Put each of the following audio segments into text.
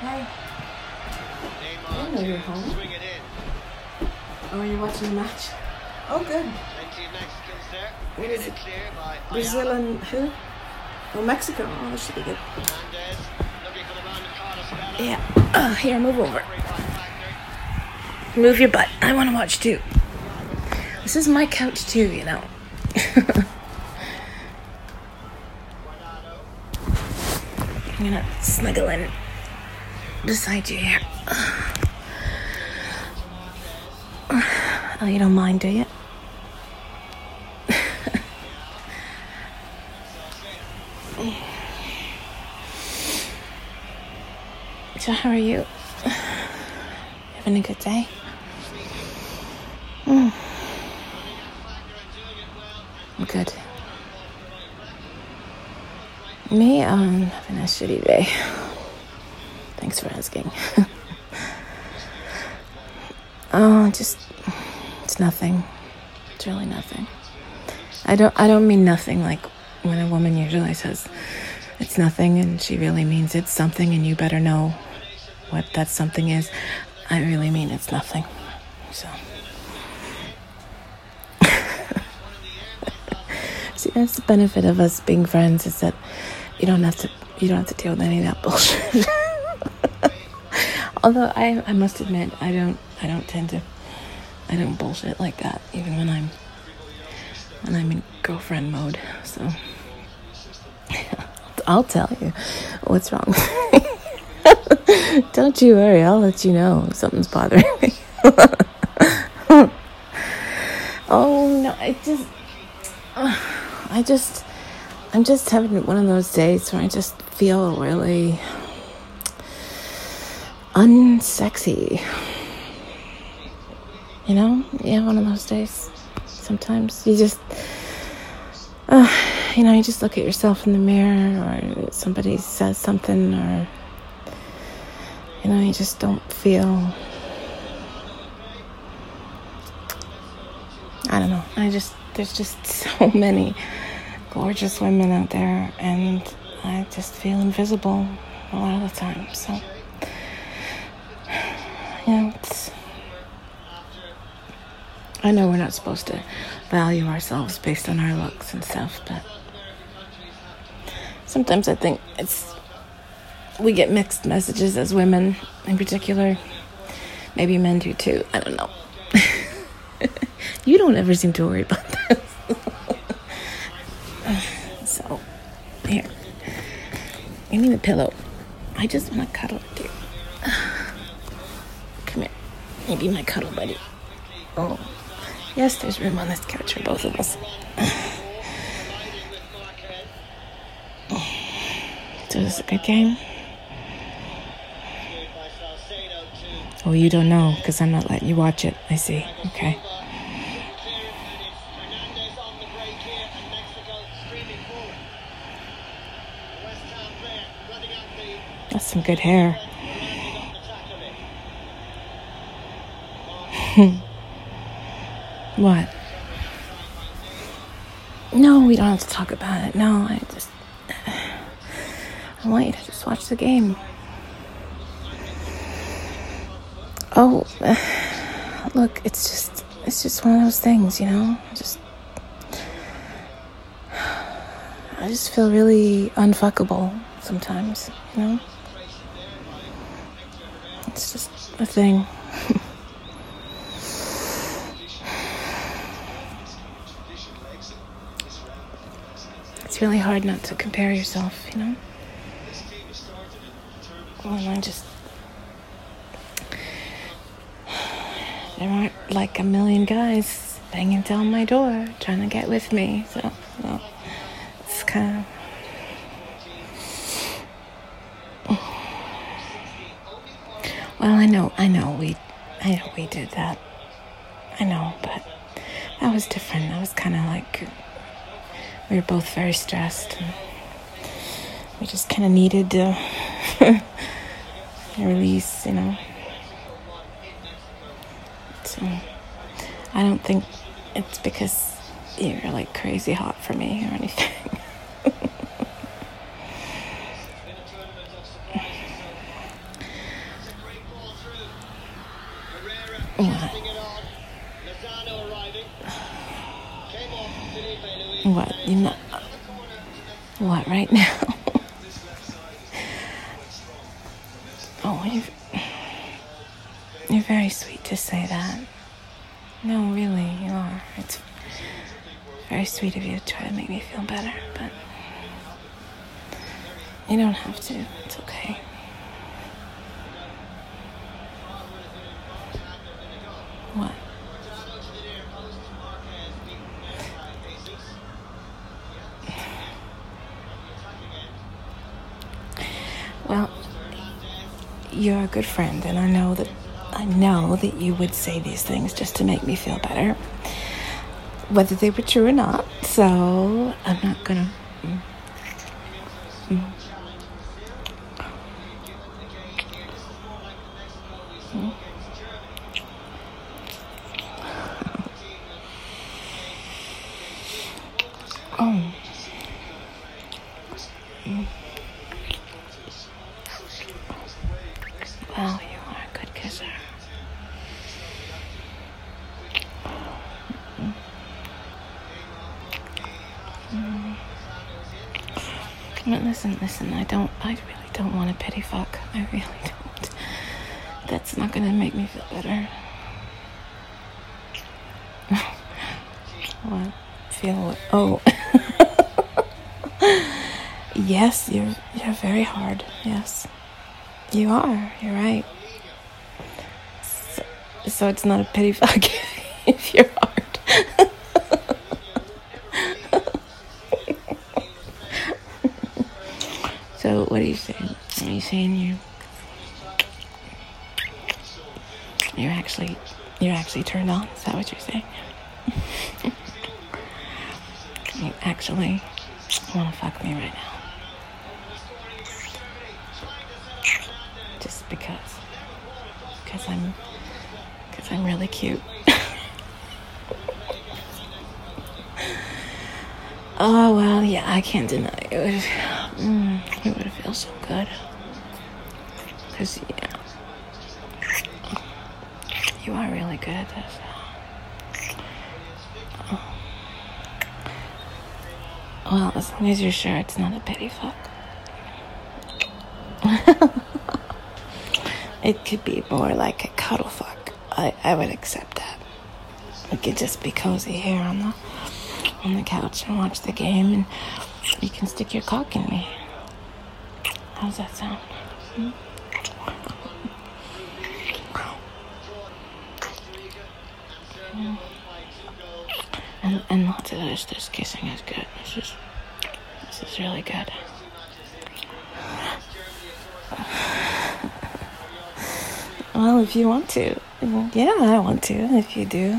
Hey. I know you were home. Oh, you're watching the match? Oh, good. What is it? Brazil and who? Oh, Mexico. Oh, this should be good. Yeah. Uh, here, move over. Move your butt. I want to watch too. This is my couch too, you know. I'm gonna snuggle in beside you here. Oh, you don't mind, do you? so, how are you? Having a good day? Mm. Good. Me, um, having a shitty day. Oh, just it's nothing. It's really nothing. I don't I don't mean nothing like when a woman usually says it's nothing and she really means it's something and you better know what that something is. I really mean it's nothing. So See, that's the benefit of us being friends is that you don't have to you don't have to deal with any of that bullshit. Although I I must admit I don't I don't tend to I don't bullshit like that even when I'm when I'm in girlfriend mode. So I'll tell you what's wrong. don't you worry, I'll let you know if something's bothering me. oh no, I just I just I'm just having one of those days where I just feel really unsexy. You know, you have one of those days. Sometimes you just, uh, you know, you just look at yourself in the mirror, or somebody says something, or you know, you just don't feel. I don't know. I just there's just so many gorgeous women out there, and I just feel invisible a lot of the time. So, yeah, it's. I know we're not supposed to value ourselves based on our looks and stuff, but sometimes I think it's. We get mixed messages as women, in particular. Maybe men do too. I don't know. you don't ever seem to worry about this. so, here. Give me the pillow. I just want to cuddle with you. Come here. Maybe my cuddle buddy. Oh. Yes, there's room on this couch for both of us. So is a good game? Oh, you don't know because I'm not letting you watch it. I see. Okay. That's some good hair. what? No, we don't have to talk about it. No, I just. I want you to just watch the game. Oh, look, it's just. It's just one of those things, you know? I just. I just feel really unfuckable sometimes, you know? It's just a thing. it's really hard not to compare yourself, you know? Well, I just. There aren't like a million guys banging down my door trying to get with me, so, well, it's kind of. Well, I know, I know, we, I know we did that. I know, but that was different. That was kind of like we were both very stressed, we just kind of needed to release, you know. So I don't think it's because you're like crazy hot for me or anything. What? What? You know? What? Right now? oh, you're, you're very sweet to say that. No, really, you are. It's very sweet of you to try to make me feel better, but you don't have to. It's okay. Good friend, and I know that I know that you would say these things just to make me feel better, whether they were true or not. So I'm not gonna. Mm, mm. Mm. Oh. Mm. Well, you are a good kisser. Mm. But listen, listen, I don't, I really don't want a pity fuck. I really don't. That's not gonna make me feel better. what? Feel what? Oh. yes, you're, you're very hard. Yes. You are. You're right. So, so it's not a pity fuck if you're. So what are you saying? Are you saying you you're actually you're actually turned on? Is that what you're saying? you actually want to fuck me right now? Just because? Because I'm because I'm really cute. oh well, yeah, I can't deny it. Mm, it would feel so good. Cause yeah, you are really good at this. Oh. Well, as long as you're sure it's not a pity fuck. it could be more like a cuddle fuck. I, I would accept that. We could just be cozy here on the on the couch and watch the game and you can stick your cock in me. How's that sound? Hmm? And, and lots of this, this kissing is good. This is, this is really good. Well, if you want to. Yeah, I want to, if you do.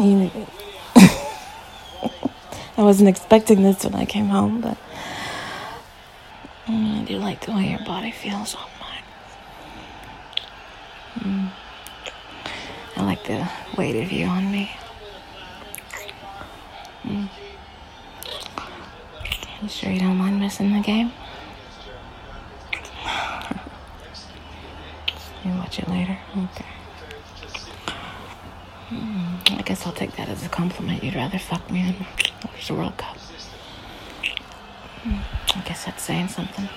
You, I wasn't expecting this when I came home, but do like the way your body feels on mine. Mm. I like the weight of you on me. Mm. You sure you don't mind missing the game? you watch it later? Okay. Mm, I guess I'll take that as a compliment. You'd rather fuck me than watch the World Cup. Mm, I guess that's saying something.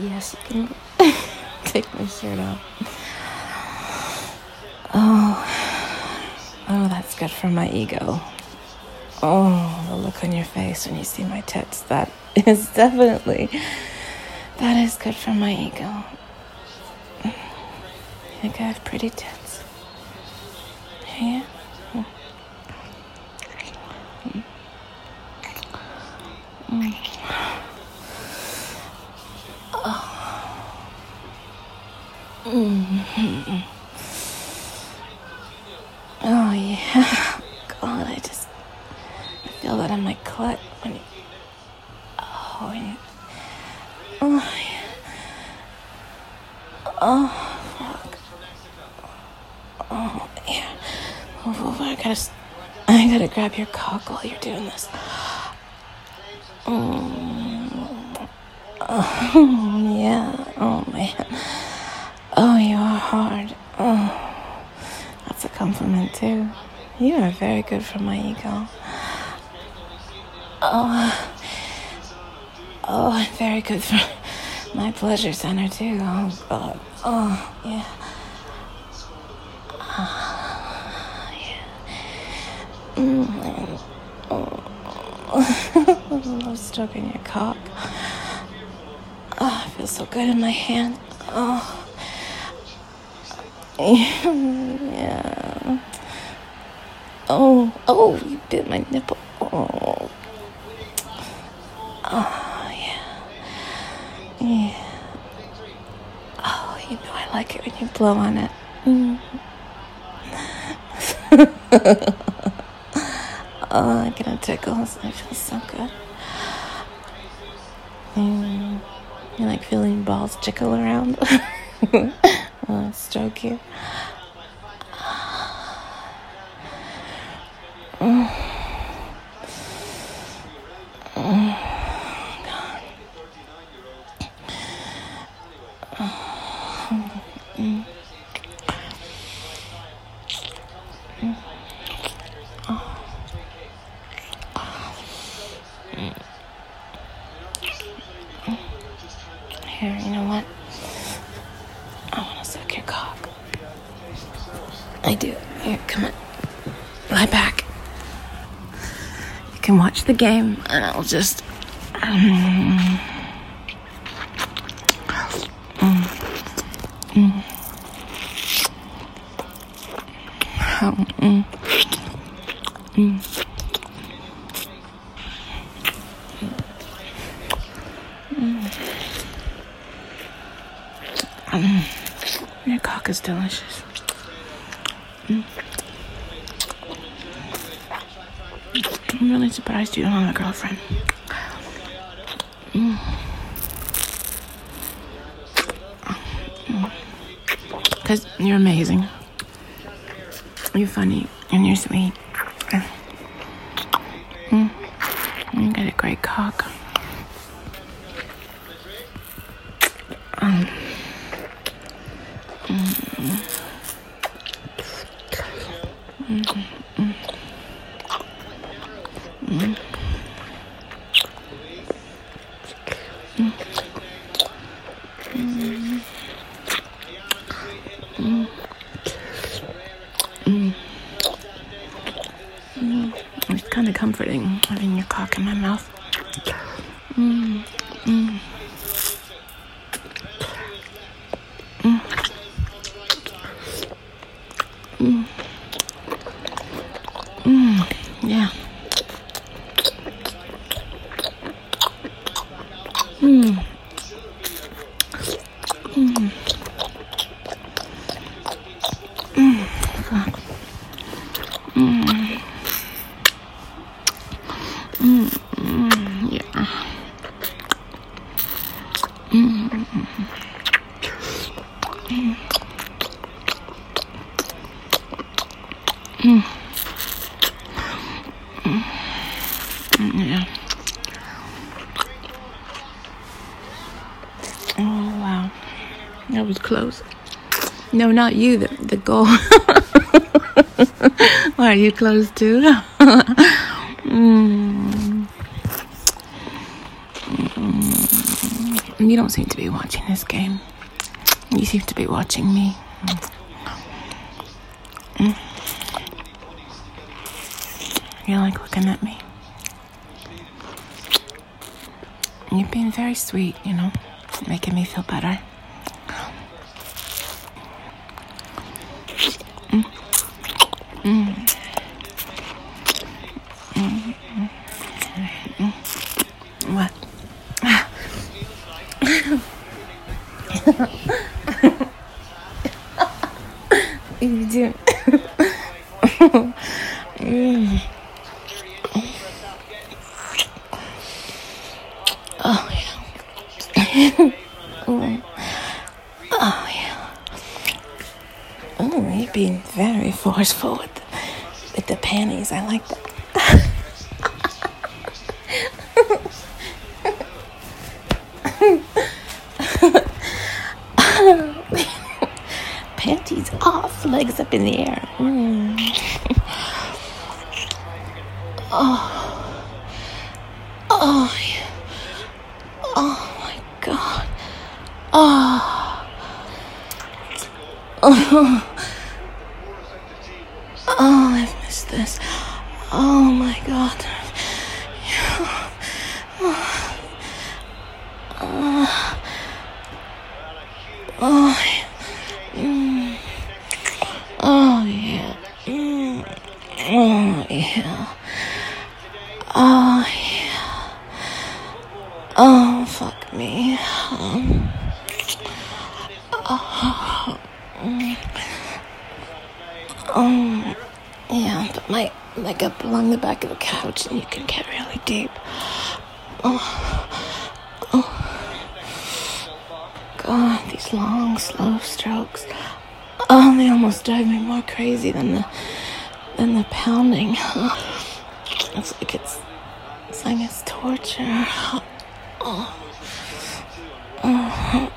Yes, you can take my shirt off. Oh, oh, that's good for my ego. Oh, the look on your face when you see my tits. That is definitely, that is good for my ego. You think I have pretty tits? Yeah? Mm. Oh. Mm-hmm. Oh yeah. God, I just I clit when you Oh when you Oh yeah. Oh fuck. Oh yeah. Oh, I gotta I gotta grab your cock while you're doing this. Mm. Oh, yeah. Oh, man. Oh, you are hard. Oh, that's a compliment, too. You are very good for my ego. Oh, oh, very good for my pleasure center, too. Oh, God. Oh, yeah. Oh, yeah. Mm, oh. Love stroking your cock. Oh, it feels so good in my hand. Oh. Yeah. Oh, oh, you bit my nipple. Oh, yeah. Yeah. Oh, you know I like it when you blow on it. Mm. oh, I get a tickle. It feels so good. Mm. You like feeling balls tickle around? I'll stroke you. Here, you know what? I want to suck your cock. I do. Here, come on. Lie back. You can watch the game, and I'll just. Um, mm, mm. Um, mm, mm. Mm. Your cock is delicious. I'm really surprised you don't have a girlfriend. Because mm. you're amazing. You're funny and you're sweet. Mm. You got a great cock. It's kind of comforting having your cock in my mouth. Mm, mm. Mm. Mm. Yeah. Mm. Mm. Mm. Fuck. Mm. Mm. Mm. Yeah. Mm. Mm. Mm. Mm. Mm. Mm, yeah. Oh wow, that was close. No, not you. The the goal. Are you close too? mm. Mm. You don't seem to be watching this game. You seem to be watching me. Mm. You like looking at me. You've been very sweet, you know, making me feel better. Mm. Mm. Mm. Mm. What? you do. mm. Oh yeah. oh. oh yeah. Oh, you're being very forceful with the, with the panties. I like that. legs up in the air. Mm. oh. Oh. Oh my god. Oh. Oh. Oh, I've missed this. Oh my god. Oh, mm. oh yeah. Mm. Oh yeah. Oh yeah. Oh fuck me. Um, mm. um, yeah, but my leg up along the back of the couch and you can get really deep. Oh. oh. God, these long, slow strokes. Oh, they almost drive me more crazy than the than the pounding. It's like it's it's torture. Oh. Oh.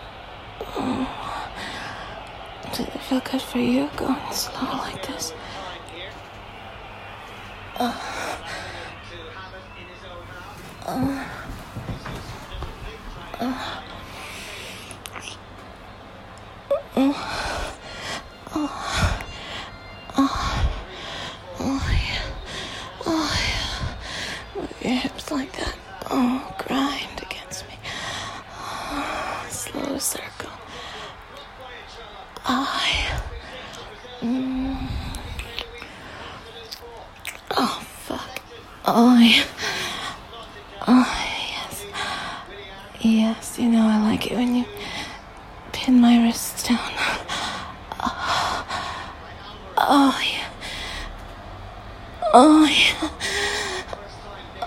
Does it feel good for you going slow like this? Uh. Uh. Uh. Oh, oh, oh, oh, yeah, oh, yeah. Move your hips like that. Oh, grind against me. Oh, slow circle. Oh, yeah. Mm. Oh, fuck. Oh, yeah. Oh, yes. Yes, you know I like it when you pin my wrists down. Oh, oh yeah. Oh yeah.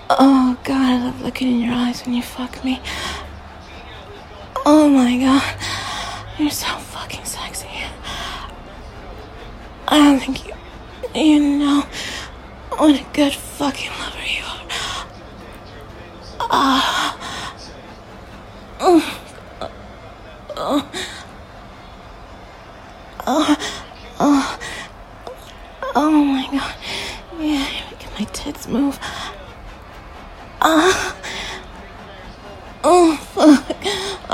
Oh god, I love looking in your eyes when you fuck me. Oh my god. You're so fucking sexy. I don't think you you know what a good fucking lover you are. Ah. Uh, oh. Oh, oh, oh my god. Yeah, you're making my tits move. Ah. Oh, fuck.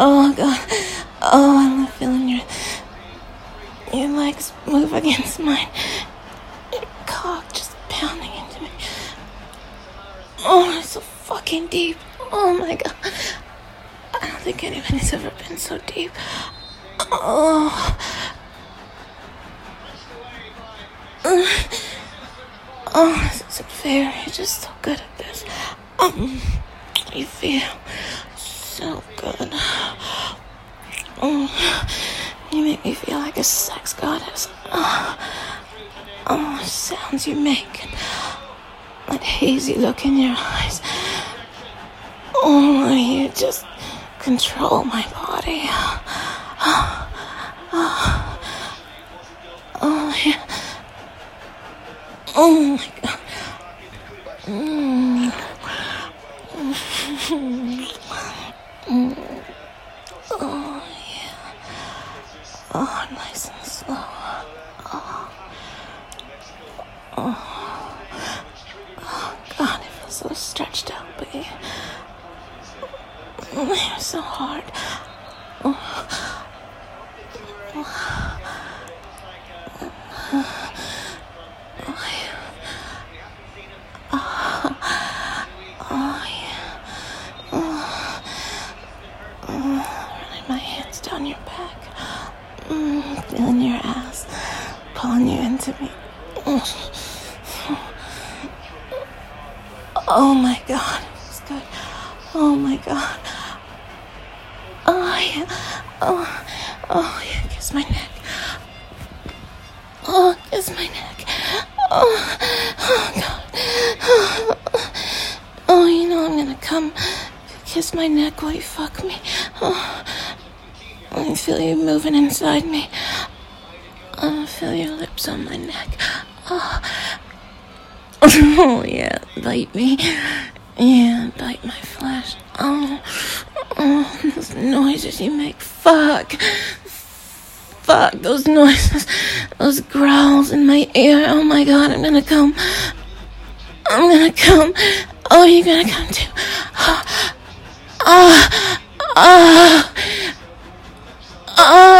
Oh, god. Oh, I love feeling your, your legs move against mine. Your cock just pounding into me. Oh, it's so fucking deep. Oh my god. I don't think anybody's ever been so deep. Oh. Oh, this isn't fair. You're just so good at this. Um, you feel so good. Oh, you make me feel like a sex goddess. Oh, oh the sounds you make. That hazy look in your eyes. Oh, you just control my body. Oh, oh, oh yeah. Oh my god. Mm. Oh yeah. Oh, nice and slow. Oh. Oh. Oh god, I feel so stretched out, but. You're so hard. Oh. feeling your ass, pulling you into me. Oh my god, it's good. Oh my god. Oh yeah. Oh, oh yeah. Kiss my neck. Oh, kiss my neck. Oh, oh god. Oh, oh, you know I'm gonna come kiss my neck while you fuck me. Oh, I feel you moving inside me. I feel your lips on my neck. Oh, oh yeah, bite me. Yeah, bite my flesh. Oh, oh, those noises you make. Fuck. fuck, those noises, those growls in my ear. Oh my god, I'm gonna come. I'm gonna come. Oh, you're gonna come too. Ah, ah, ah, ah,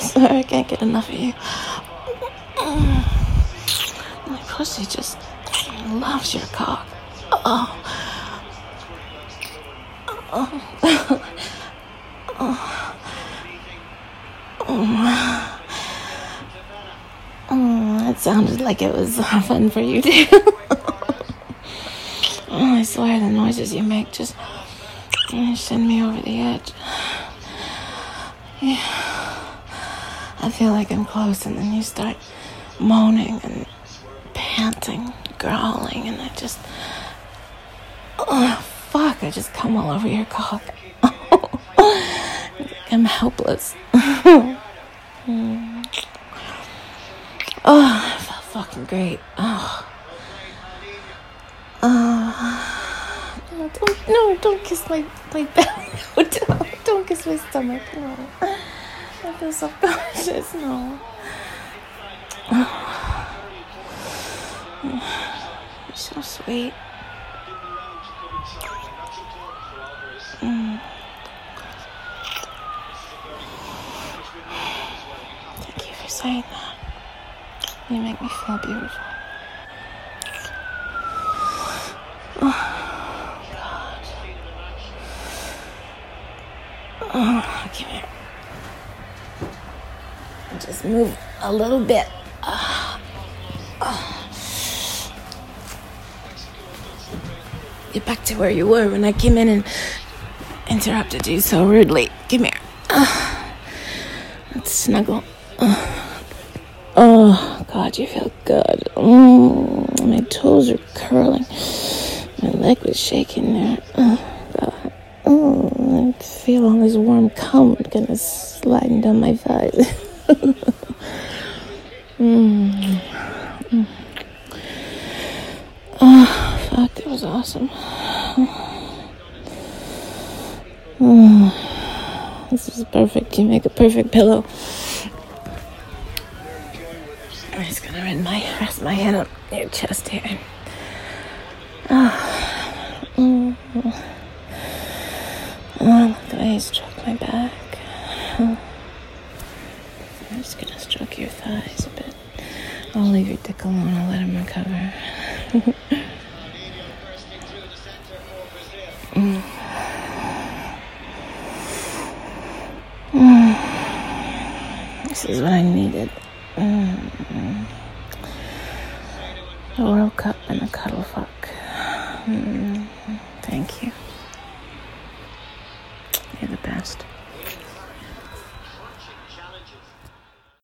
swear I can't get enough of you. My pussy just loves your cock. Oh. Oh. oh. Oh. Oh, sounded like it was fun for you too. oh, I swear the noises you make just send me over the edge. Yeah. I feel like I'm close, and then you start moaning and panting, growling, and I just. Oh, fuck, I just come all over your cock. I'm helpless. Oh, I felt fucking great. Oh. Oh. No, don't, no, don't kiss my, my belly. No, don't, don't kiss my stomach. No. I feel self-conscious. No. You're so sweet. Mm. Thank you for saying that. You make me feel beautiful. Oh, God. Oh, come here. Just move a little bit. Get back to where you were when I came in and interrupted you so rudely. Come here. Oh. Let's snuggle. Oh. Oh, God, you feel good. Mm, my toes are curling. My leg was shaking there. Oh, God. Oh, I feel all this warm cum kind of sliding down my thighs. mm. Oh, fuck, that was awesome. Oh, this is perfect. You make a perfect pillow. I'm just gonna rest my, rest my head on your chest here. Oh, mm. oh, look the way you stroke my back. Oh. I'm just gonna stroke your thighs a bit. I'll alone. I'll let him recover.